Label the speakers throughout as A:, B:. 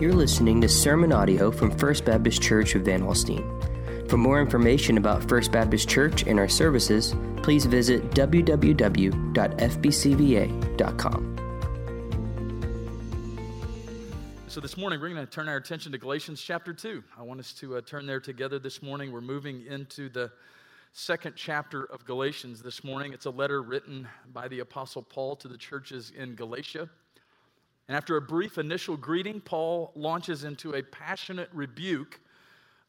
A: You're listening to sermon audio from First Baptist Church of Van Alstyne. For more information about First Baptist Church and our services, please visit www.fbcva.com.
B: So, this morning we're going to turn our attention to Galatians chapter 2. I want us to uh, turn there together this morning. We're moving into the second chapter of Galatians this morning. It's a letter written by the Apostle Paul to the churches in Galatia. And after a brief initial greeting, Paul launches into a passionate rebuke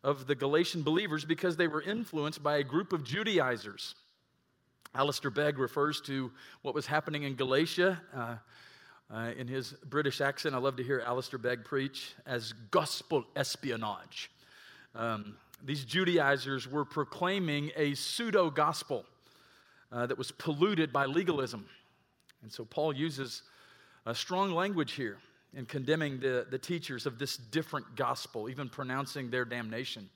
B: of the Galatian believers because they were influenced by a group of Judaizers. Alistair Begg refers to what was happening in Galatia uh, uh, in his British accent. I love to hear Alistair Begg preach as gospel espionage. Um, these Judaizers were proclaiming a pseudo gospel uh, that was polluted by legalism. And so Paul uses a strong language here in condemning the, the teachers of this different gospel, even pronouncing their damnation.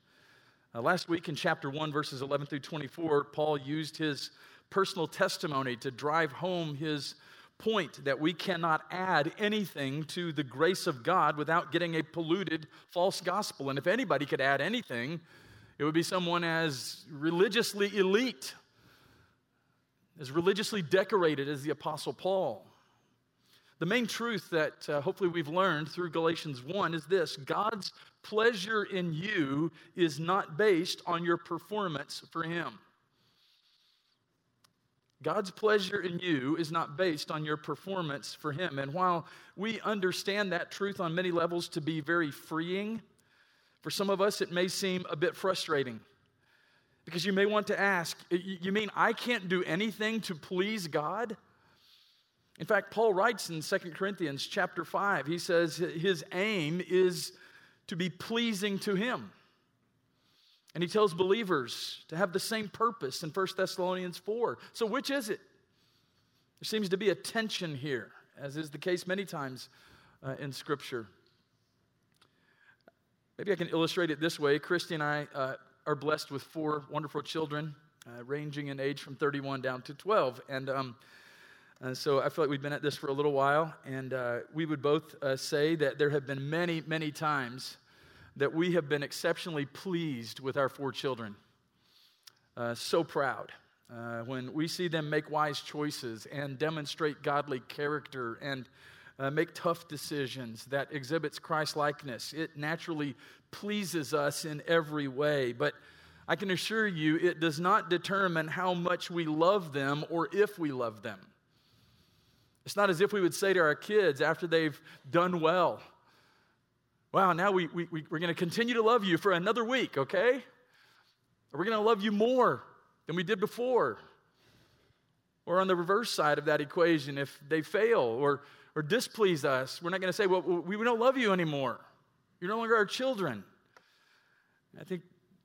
B: Uh, last week in chapter 1, verses 11 through 24, Paul used his personal testimony to drive home his point that we cannot add anything to the grace of God without getting a polluted false gospel. And if anybody could add anything, it would be someone as religiously elite, as religiously decorated as the Apostle Paul. The main truth that uh, hopefully we've learned through Galatians 1 is this God's pleasure in you is not based on your performance for Him. God's pleasure in you is not based on your performance for Him. And while we understand that truth on many levels to be very freeing, for some of us it may seem a bit frustrating. Because you may want to ask, you mean I can't do anything to please God? In fact, Paul writes in 2 Corinthians chapter 5, he says his aim is to be pleasing to him. And he tells believers to have the same purpose in 1 Thessalonians 4. So, which is it? There seems to be a tension here, as is the case many times uh, in Scripture. Maybe I can illustrate it this way. Christy and I uh, are blessed with four wonderful children, uh, ranging in age from 31 down to 12. And um, and so I feel like we've been at this for a little while, and uh, we would both uh, say that there have been many, many times that we have been exceptionally pleased with our four children. Uh, so proud. Uh, when we see them make wise choices and demonstrate godly character and uh, make tough decisions that exhibits Christ likeness, it naturally pleases us in every way. But I can assure you, it does not determine how much we love them or if we love them. It's not as if we would say to our kids after they've done well, wow, now we, we, we, are going to continue to love you for another week, okay? We're going to love you more than we did before. Or on the reverse side of that equation, if they fail or, or displease us, we're not going to say, well, we don't love you anymore. You're no longer our children. I think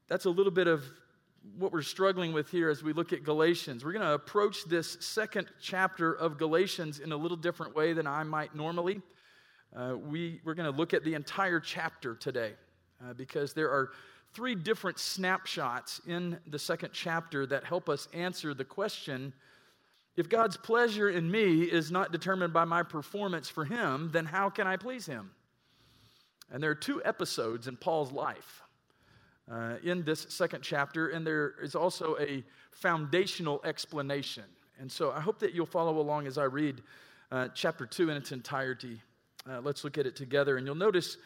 B: that's a little bit of what we're struggling with here as we look at Galatians. We're going to approach this second chapter of Galatians in a little different way than I might normally. Uh, we, we're going to look at the entire chapter today uh, because there are three different snapshots in the second chapter that help us answer the question if God's pleasure in me is not determined by my performance for Him, then how can I please Him? And there are two episodes in Paul's life uh, in this second chapter, and there is also a foundational explanation. And so I hope that you'll follow along as I read uh, chapter 2 in its entirety. Uh, let's look at it together. And you'll notice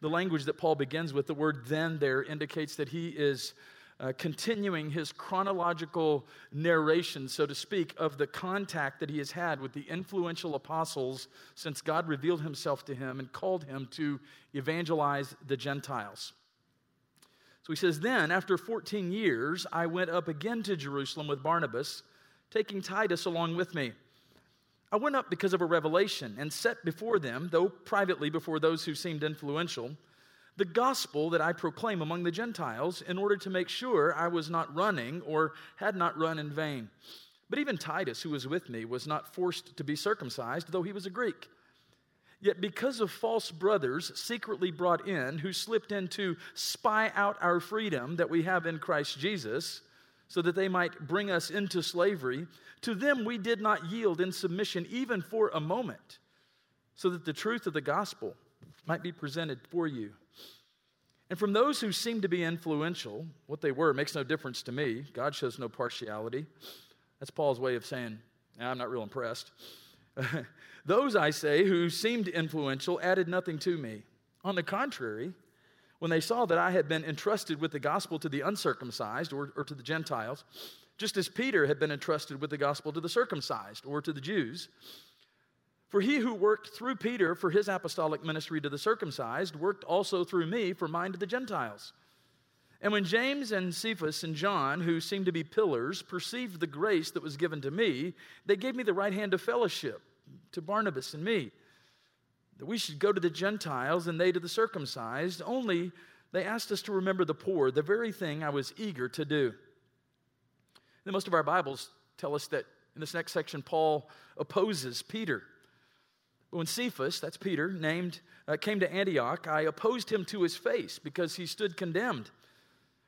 B: the language that Paul begins with, the word then there indicates that he is uh, continuing his chronological narration, so to speak, of the contact that he has had with the influential apostles since God revealed himself to him and called him to evangelize the Gentiles. So he says, Then, after 14 years, I went up again to Jerusalem with Barnabas, taking Titus along with me. I went up because of a revelation and set before them, though privately before those who seemed influential, the gospel that I proclaim among the Gentiles in order to make sure I was not running or had not run in vain. But even Titus, who was with me, was not forced to be circumcised, though he was a Greek. Yet, because of false brothers secretly brought in who slipped in to spy out our freedom that we have in Christ Jesus, so that they might bring us into slavery, to them we did not yield in submission even for a moment, so that the truth of the gospel might be presented for you. And from those who seem to be influential, what they were makes no difference to me. God shows no partiality. That's Paul's way of saying, I'm not real impressed. those, I say, who seemed influential added nothing to me. On the contrary, when they saw that I had been entrusted with the gospel to the uncircumcised or, or to the Gentiles, just as Peter had been entrusted with the gospel to the circumcised or to the Jews, for he who worked through Peter for his apostolic ministry to the circumcised worked also through me for mine to the Gentiles. And when James and Cephas and John, who seemed to be pillars, perceived the grace that was given to me, they gave me the right hand of fellowship to Barnabas and me that we should go to the Gentiles and they to the circumcised, only they asked us to remember the poor, the very thing I was eager to do. And most of our Bibles tell us that in this next section, Paul opposes Peter. When Cephas, that's Peter, named, uh, came to Antioch, I opposed him to his face because he stood condemned.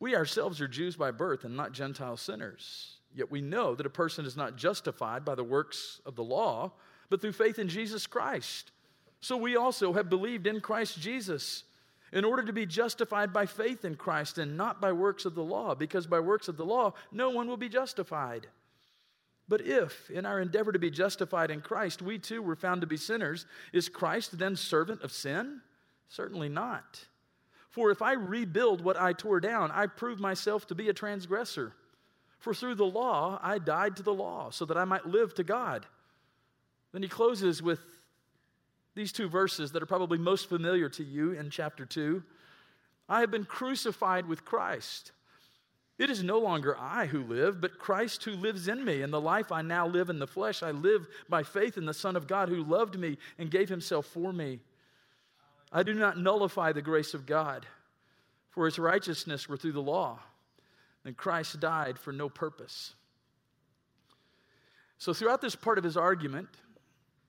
B: We ourselves are Jews by birth and not Gentile sinners. Yet we know that a person is not justified by the works of the law, but through faith in Jesus Christ. So we also have believed in Christ Jesus in order to be justified by faith in Christ and not by works of the law, because by works of the law, no one will be justified. But if, in our endeavor to be justified in Christ, we too were found to be sinners, is Christ then servant of sin? Certainly not. For if I rebuild what I tore down, I prove myself to be a transgressor. For through the law, I died to the law, so that I might live to God. Then he closes with these two verses that are probably most familiar to you in chapter 2. I have been crucified with Christ. It is no longer I who live, but Christ who lives in me. And the life I now live in the flesh, I live by faith in the Son of God who loved me and gave himself for me. I do not nullify the grace of God, for his righteousness were through the law, and Christ died for no purpose. So, throughout this part of his argument,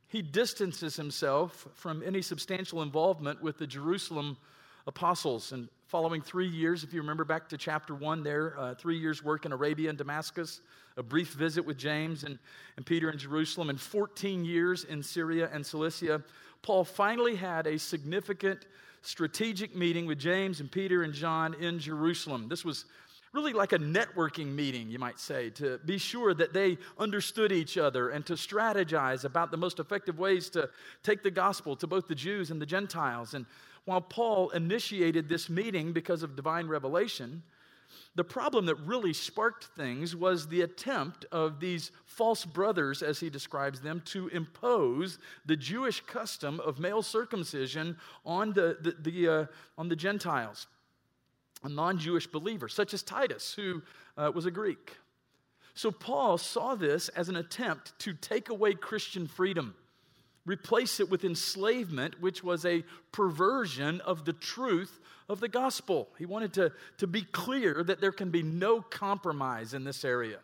B: he distances himself from any substantial involvement with the Jerusalem apostles. And following three years, if you remember back to chapter one there, uh, three years work in Arabia and Damascus, a brief visit with James and, and Peter in Jerusalem, and 14 years in Syria and Cilicia, Paul finally had a significant strategic meeting with James and Peter and John in Jerusalem. This was really like a networking meeting, you might say, to be sure that they understood each other and to strategize about the most effective ways to take the gospel to both the Jews and the Gentiles. And while Paul initiated this meeting because of divine revelation, the problem that really sparked things was the attempt of these false brothers, as he describes them, to impose the Jewish custom of male circumcision on the, the, the uh, on the Gentiles a non Jewish believer, such as Titus, who uh, was a Greek. So Paul saw this as an attempt to take away Christian freedom, replace it with enslavement, which was a perversion of the truth of the gospel. He wanted to, to be clear that there can be no compromise in this area.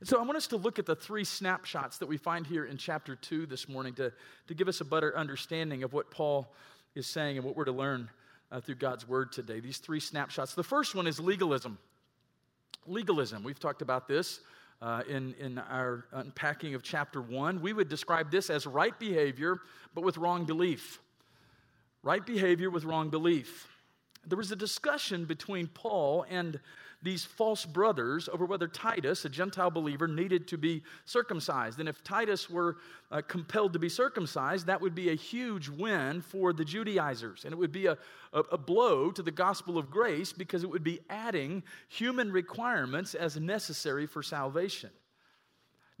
B: And so I want us to look at the three snapshots that we find here in chapter 2 this morning to, to give us a better understanding of what Paul is saying and what we're to learn uh, through God's word today. These three snapshots. The first one is legalism. Legalism. We've talked about this uh, in, in our unpacking of chapter one. We would describe this as right behavior, but with wrong belief. Right behavior with wrong belief. There was a discussion between Paul and these false brothers over whether Titus, a Gentile believer, needed to be circumcised. And if Titus were uh, compelled to be circumcised, that would be a huge win for the Judaizers. And it would be a, a, a blow to the gospel of grace because it would be adding human requirements as necessary for salvation.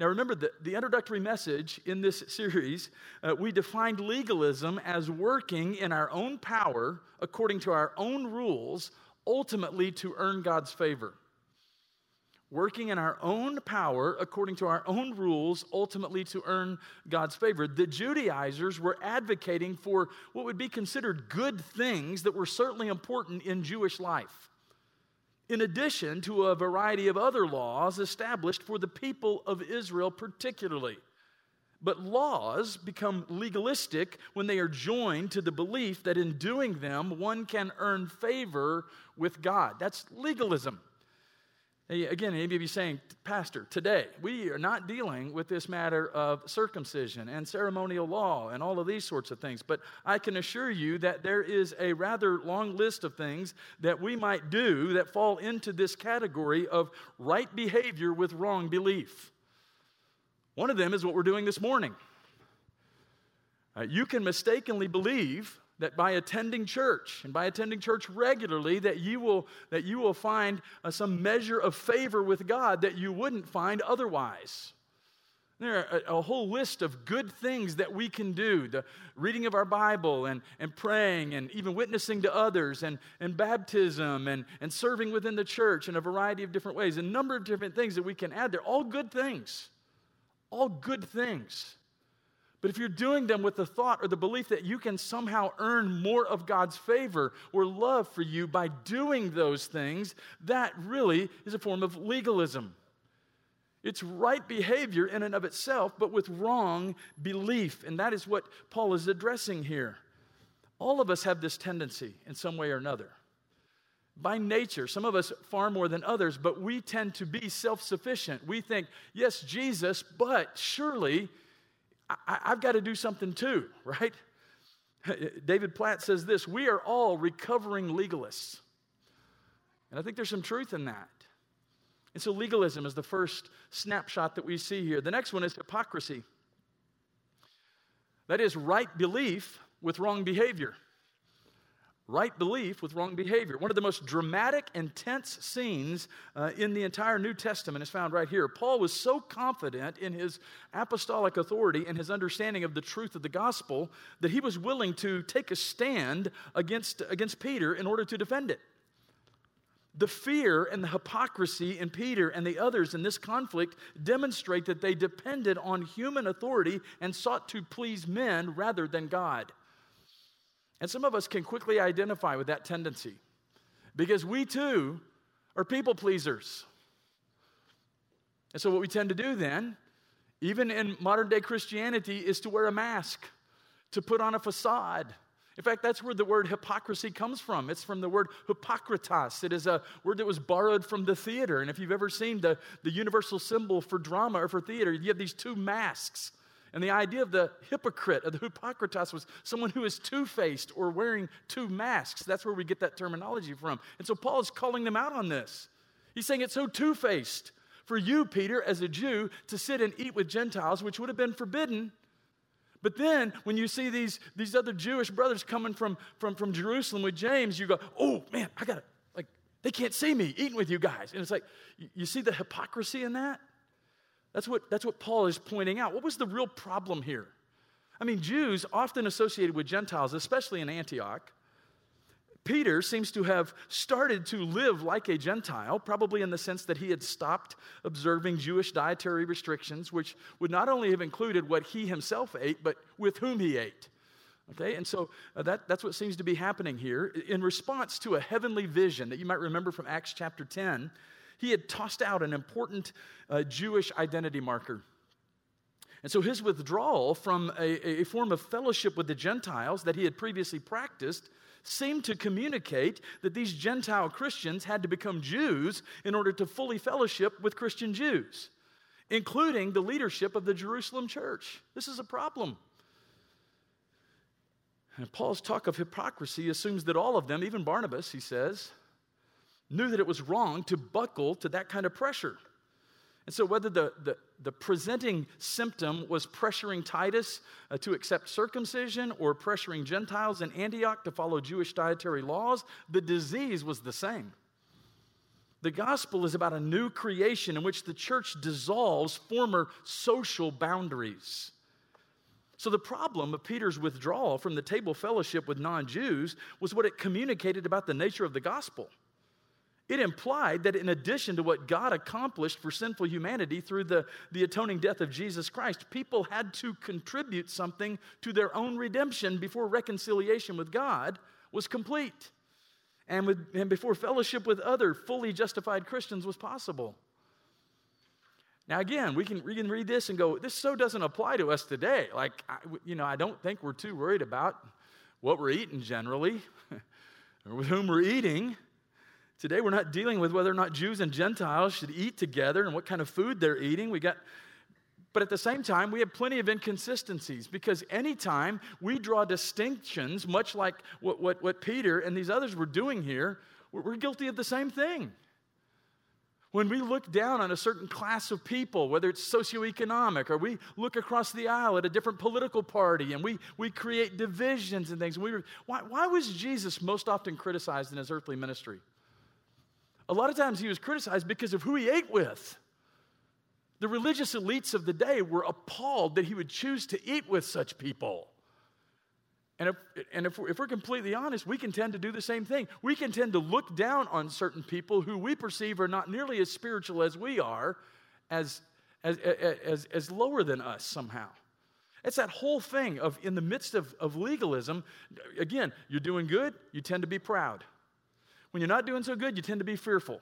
B: Now, remember the, the introductory message in this series, uh, we defined legalism as working in our own power, according to our own rules, ultimately to earn God's favor. working in our own power according to our own rules, ultimately to earn God's favor. The Judaizers were advocating for what would be considered good things that were certainly important in Jewish life, in addition to a variety of other laws established for the people of Israel, particularly. But laws become legalistic when they are joined to the belief that in doing them, one can earn favor with God. That's legalism. Again, maybe you saying, Pastor, today we are not dealing with this matter of circumcision and ceremonial law and all of these sorts of things. But I can assure you that there is a rather long list of things that we might do that fall into this category of right behavior with wrong belief. One of them is what we're doing this morning. Uh, you can mistakenly believe that by attending church and by attending church regularly that you will that you will find uh, some measure of favor with god that you wouldn't find otherwise. There are a, a, whole list of good things that we can do. The reading of our bible and, and praying and even witnessing to others and, and baptism and, and serving within the church in a variety of different ways. A number of different things that we can add. They're all good things all good things but if you're doing them with the thought or the belief that you can somehow earn more of God's favor or love for you by doing those things, that really is a form of legalism. It's right behavior in and of itself, but with wrong belief. And that is what Paul is addressing here. All of us have this tendency in some way or another. By nature, some of us far more than others, but we tend to be self sufficient. We think, yes, Jesus, but surely I, have got to do something too, right? David Platt says this We are all recovering legalists. And I think there's some truth in that. And so legalism is the first snapshot that we see here. The next one is hypocrisy. That is right belief with wrong behavior right belief with wrong behavior. One of the most dramatic, intense scenes uh, in the entire New Testament is found right here. Paul was so confident in his apostolic authority and his understanding of the truth of the gospel that he was willing to take a stand against, against Peter in order to defend it. The fear and the hypocrisy in Peter and the others in this conflict demonstrate that they depended on human authority and sought to please men rather than God. And some of us can quickly identify with that tendency because we too are people pleasers. And so, what we tend to do then, even in modern day Christianity, is to wear a mask, to put on a facade. In fact, that's where the word hypocrisy comes from. It's from the word hypocritas. It is a word that was borrowed from the theater. And if you've ever seen the, the universal symbol for drama or for theater, you have these two masks and the idea of the hypocrite, of the hypocritas, was someone who is two faced or wearing two masks. That's where we get that terminology from. And so Paul is calling them out on this. He's saying it's so two faced for you, Peter, as a Jew, to sit and eat with Gentiles, which would have been forbidden. But then when you see these, these other Jewish brothers coming from, from, from Jerusalem with James, you go, oh man, I got it. Like, they can't see me eating with you guys. And it's like, you see the hypocrisy in that? That's what, that's what Paul is pointing out. What was the real problem here? I mean, Jews often associated with Gentiles, especially in Antioch. Peter seems to have started to live like a Gentile, probably in the sense that he had stopped observing Jewish dietary restrictions, which would not only have included what he himself ate, but with whom he ate. Okay, and so uh, that, that's what seems to be happening here. In response to a heavenly vision that you might remember from Acts chapter 10, he had tossed out an important uh, Jewish identity marker. And so his withdrawal from a, a form of fellowship with the Gentiles that he had previously practiced seemed to communicate that these Gentile Christians had to become Jews in order to fully fellowship with Christian Jews, including the leadership of the Jerusalem church. This is a problem. And Paul's talk of hypocrisy assumes that all of them, even Barnabas, he says, knew that it was wrong to buckle to that kind of pressure. And so, whether the, the, the presenting symptom was pressuring Titus uh, to accept circumcision or pressuring Gentiles in Antioch to follow Jewish dietary laws, the disease was the same. The gospel is about a new creation in which the church dissolves former social boundaries. So, the problem of Peter's withdrawal from the table fellowship with non Jews was what it communicated about the nature of the gospel. It implied that in addition to what God accomplished for sinful humanity through the, the atoning death of Jesus Christ, people had to contribute something to their own redemption before reconciliation with God was complete and, with, and before fellowship with other fully justified Christians was possible. Now, again, we can, we can read this and go, this so doesn't apply to us today. Like, I, you know, I don't think we're too worried about what we're eating generally or with whom we're eating. Today, we're not dealing with whether or not Jews and Gentiles should eat together and what kind of food they're eating. We got, but at the same time, we have plenty of inconsistencies because anytime we draw distinctions, much like what, what, what Peter and these others were doing here, we're, guilty of the same thing. When we look down on a certain class of people, whether it's socioeconomic or we look across the aisle at a different political party and we, we create divisions and things, we, why, why was Jesus most often criticized in his earthly ministry? A lot of times he was criticized because of who he ate with. The religious elites of the day were appalled that he would choose to eat with such people. And, if, and if, we're, if we're completely honest, we can tend to do the same thing. We can tend to look down on certain people who we perceive are not nearly as spiritual as we are, as, as, as, as lower than us somehow. It's that whole thing of in the midst of, of legalism, again, you're doing good, you tend to be proud. When you're not doing so good, you tend to be fearful.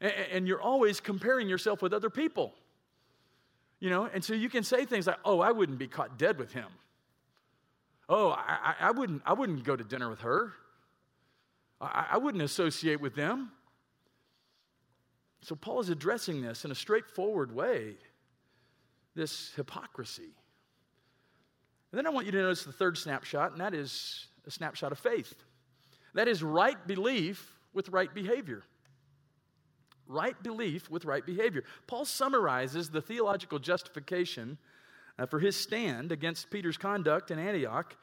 B: And, and you're always comparing yourself with other people. You know, and so you can say things like, oh, I wouldn't be caught dead with him. Oh, I, I, wouldn't, I wouldn't go to dinner with her. I, I wouldn't associate with them. So Paul is addressing this in a straightforward way this hypocrisy. And then I want you to notice the third snapshot, and that is a snapshot of faith. That is right belief with right behavior. Right belief with right behavior. Paul summarizes the theological justification uh, for his stand against Peter's conduct in Antioch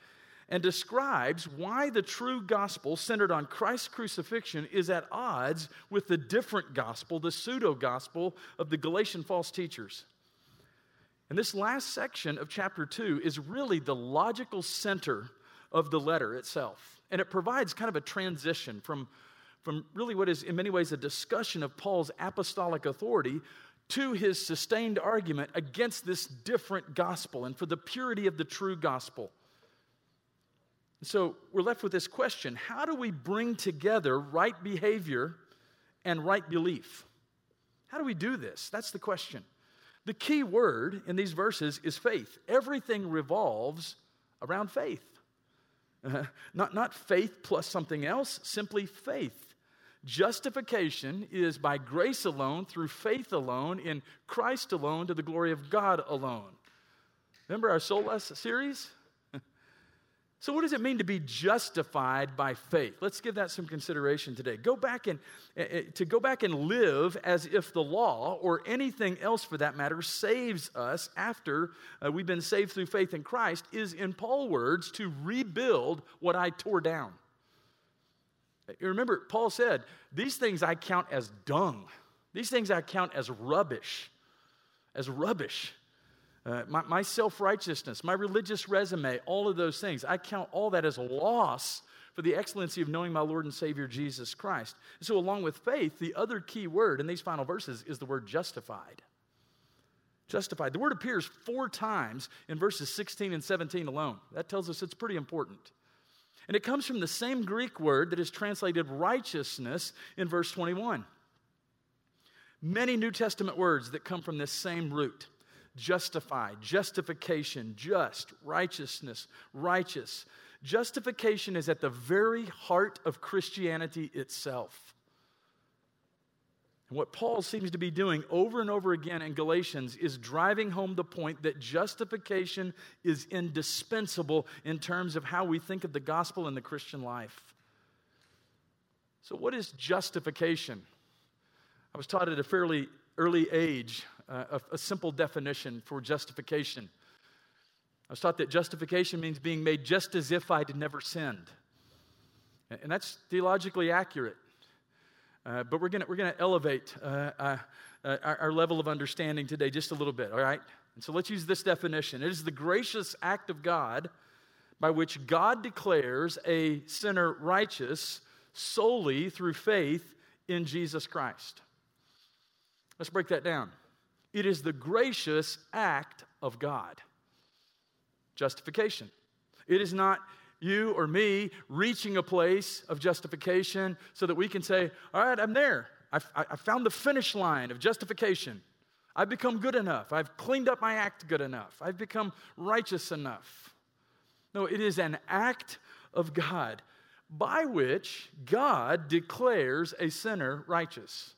B: and describes why the true gospel centered on Christ's crucifixion is at odds with the different gospel, the pseudo gospel of the Galatian false teachers. And this last section of chapter 2 is really the logical center of the letter itself. And it provides kind of a transition from, from really what is, in many ways, a discussion of Paul's apostolic authority to his sustained argument against this different gospel and for the purity of the true gospel. So we're left with this question How do we bring together right behavior and right belief? How do we do this? That's the question. The key word in these verses is faith. Everything revolves around faith. Not, not faith plus something else, simply faith. Justification is by grace alone, through faith alone, in Christ alone, to the glory of God alone. Remember our Sola series? So, what does it mean to be justified by faith? Let's give that some consideration today. Go back and uh, to go back and live as if the law or anything else for that matter saves us after uh, we've been saved through faith in Christ is, in Paul words, to rebuild what I tore down. Remember, Paul said, These things I count as dung, these things I count as rubbish, as rubbish. Uh, my, my self righteousness, my religious resume, all of those things. I count all that as a loss for the excellency of knowing my Lord and Savior Jesus Christ. And so, along with faith, the other key word in these final verses is the word justified. Justified. The word appears four times in verses 16 and 17 alone. That tells us it's pretty important. And it comes from the same Greek word that is translated righteousness in verse 21. Many New Testament words that come from this same root justified, justification, just, righteousness, righteous. Justification is at the very heart of Christianity itself. And what Paul seems to be doing over and over again in Galatians is driving home the point that justification is indispensable in terms of how we think of the gospel and the Christian life. So, what is justification? I was taught at a fairly early age uh, a, a simple definition for justification. I was taught that justification means being made just as if I'd never sinned. And that's theologically accurate. Uh, but we're going we're gonna elevate uh, uh, uh, our, our, level of understanding today just a little bit, all right? And so let's use this definition it is the gracious act of God by which God declares a sinner righteous solely through faith in Jesus Christ. Let's break that down. It is the gracious act of God. Justification. It is not you or me reaching a place of justification so that we can say, All right, I'm there. I've, I found the finish line of justification. I've become good enough. I've cleaned up my act good enough. I've become righteous enough. No, it is an act of God by which God declares a sinner righteous.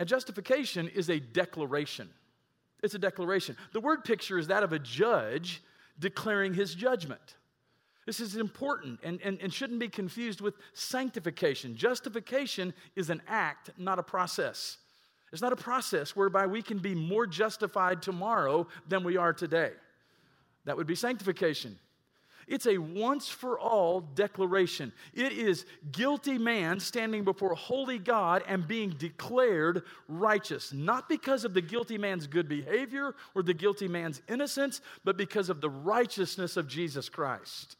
B: And justification is a declaration. It's a declaration. The word picture is that of a judge declaring his judgment. This is important and, and, and shouldn't be confused with sanctification. Justification is an act, not a process. It's not a process whereby we can be more justified tomorrow than we are today. That would be sanctification. It's a once for all declaration. It is guilty man standing before holy God and being declared righteous, not because of the guilty man's good behavior or the guilty man's innocence, but because of the righteousness of Jesus Christ.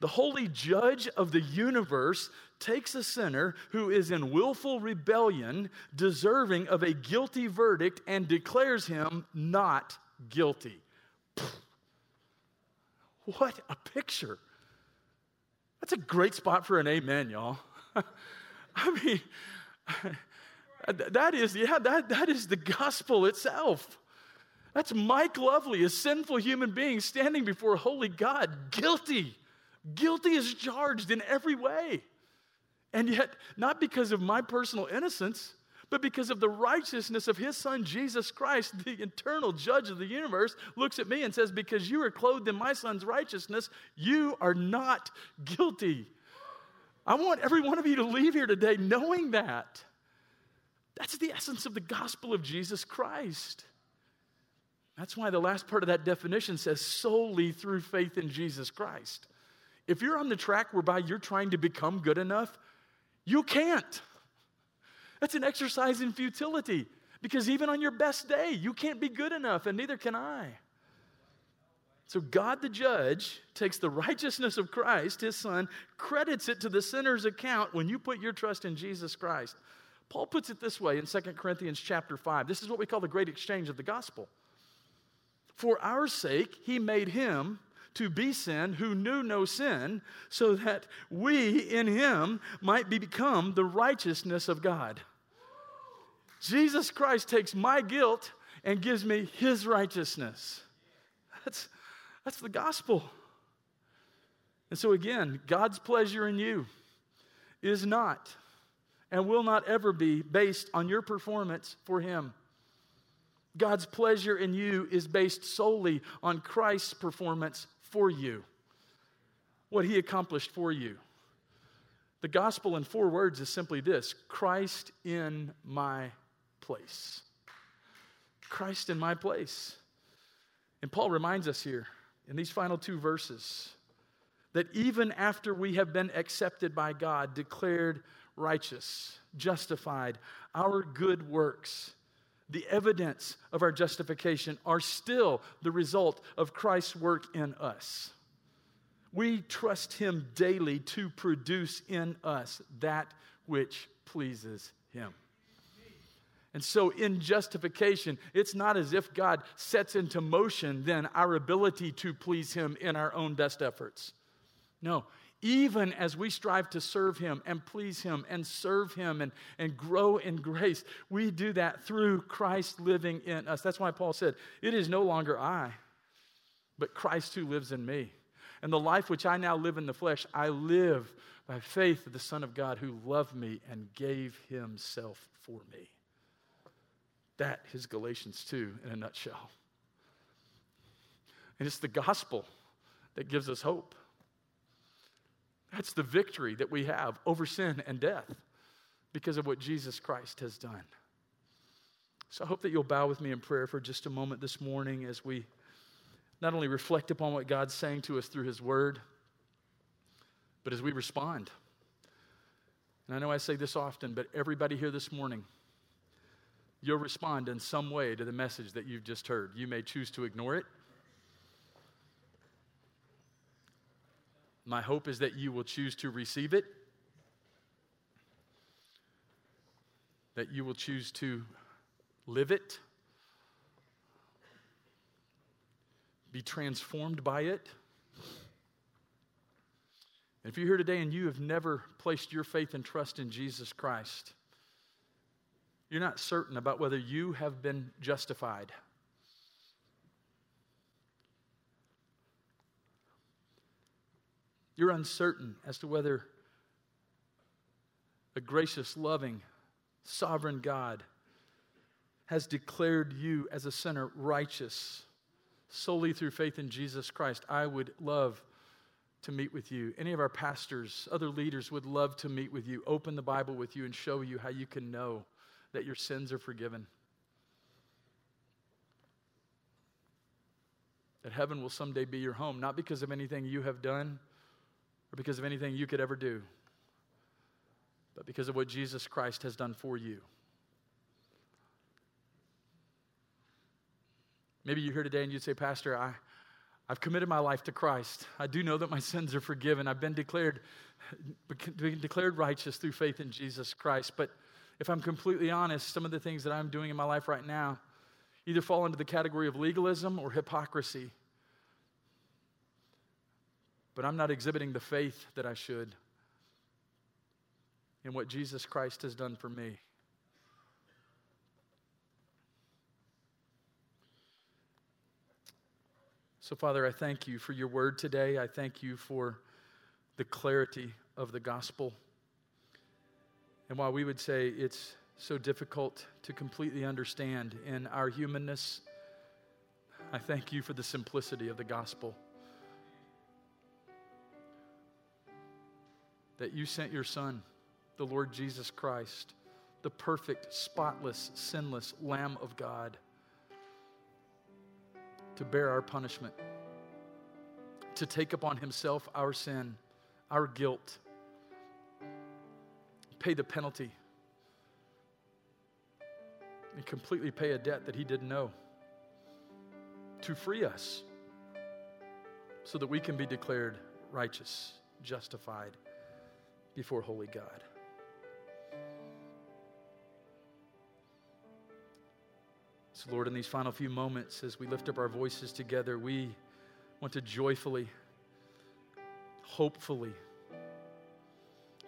B: The holy judge of the universe takes a sinner who is in willful rebellion, deserving of a guilty verdict, and declares him not guilty. What a picture. That's a great spot for an amen, y'all. I mean, that is, yeah, that, that is the gospel itself. That's Mike Lovely, a sinful human being standing before holy God, guilty Guilty is charged in every way. And yet, not because of my personal innocence, but because of the righteousness of his son Jesus Christ, the eternal judge of the universe, looks at me and says, Because you are clothed in my son's righteousness, you are not guilty. I want every one of you to leave here today knowing that. That's the essence of the gospel of Jesus Christ. That's why the last part of that definition says solely through faith in Jesus Christ. If you're on the track whereby you're trying to become good enough, you can't. That's an exercise in futility because even on your best day, you can't be good enough, and neither can I. So, God the judge takes the righteousness of Christ, his son, credits it to the sinner's account when you put your trust in Jesus Christ. Paul puts it this way in 2 Corinthians chapter 5. This is what we call the great exchange of the gospel. For our sake, he made him to be sin who knew no sin, so that we in him might be become the righteousness of God. Jesus Christ takes my guilt and gives me his righteousness. That's, that's the gospel. And so, again, God's pleasure in you is not and will not ever be based on your performance for him. God's pleasure in you is based solely on Christ's performance for you, what he accomplished for you. The gospel in four words is simply this Christ in my place. Christ in my place. And Paul reminds us here in these final two verses that even after we have been accepted by God, declared righteous, justified, our good works the evidence of our justification are still the result of Christ's work in us. We trust Him daily to produce in us that which pleases Him. And so, in justification, it's not as if God sets into motion then our ability to please Him in our own best efforts. No, even as we strive to serve Him and please Him and serve Him and, and grow in grace, we do that through Christ living in us. That's why Paul said, It is no longer I, but Christ who lives in me. And the life which I now live in the flesh, I live by faith of the Son of God who loved me and gave Himself for me. That is Galatians 2 in a nutshell. And it's the gospel that gives us hope. That's the victory that we have over sin and death because of what Jesus Christ has done. So I hope that you'll bow with me in prayer for just a moment this morning as we not only reflect upon what God's saying to us through His Word, but as we respond. And I know I say this often, but everybody here this morning, you'll respond in some way to the message that you've just heard. You may choose to ignore it. My hope is that you will choose to receive it. that you will choose to live it, be transformed by it. If you're here today and you have never placed your faith and trust in Jesus Christ, you're not certain about whether you have been justified. You're uncertain as to whether a gracious, loving, sovereign God has declared you as a sinner righteous solely through faith in Jesus Christ. I would love to meet with you. Any of our pastors, other leaders would love to meet with you, open the Bible with you, and show you how you can know that your sins are forgiven. That heaven will someday be your home, not because of anything you have done or because of anything you could ever do, but because of what Jesus Christ has done for you. Maybe you're here today and you'd say, Pastor, I, I've committed my life to Christ. I do know that my sins are forgiven. I've been declared, been declared righteous through faith in Jesus Christ. But if I'm completely honest, some of the things that I'm doing in my life right now either fall into the category of legalism or hypocrisy. But I'm not exhibiting the faith that I should in what Jesus Christ has done for me. So, Father, I thank you for your word today. I thank you for the clarity of the gospel. And while we would say it's so difficult to completely understand in our humanness, I thank you for the simplicity of the gospel. That you sent your Son, the Lord Jesus Christ, the perfect, spotless, sinless Lamb of God to bear our punishment, to take upon himself our sin, our guilt, pay the penalty, and completely pay a debt that he didn't know, to free us so that we can be declared righteous, justified before holy God. So, Lord, in these final few moments, as we lift up our voices together, we want to joyfully, hopefully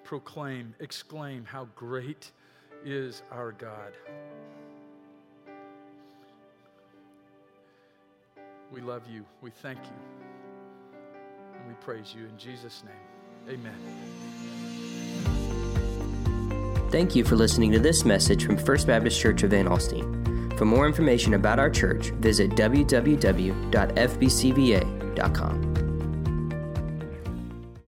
B: proclaim, exclaim how great is our God. We love you. We thank you. And we praise you in Jesus' name. Amen.
A: Thank you for listening to this message from First Baptist Church of Van Alstyne. For more information about our church, visit www.fbcva.com.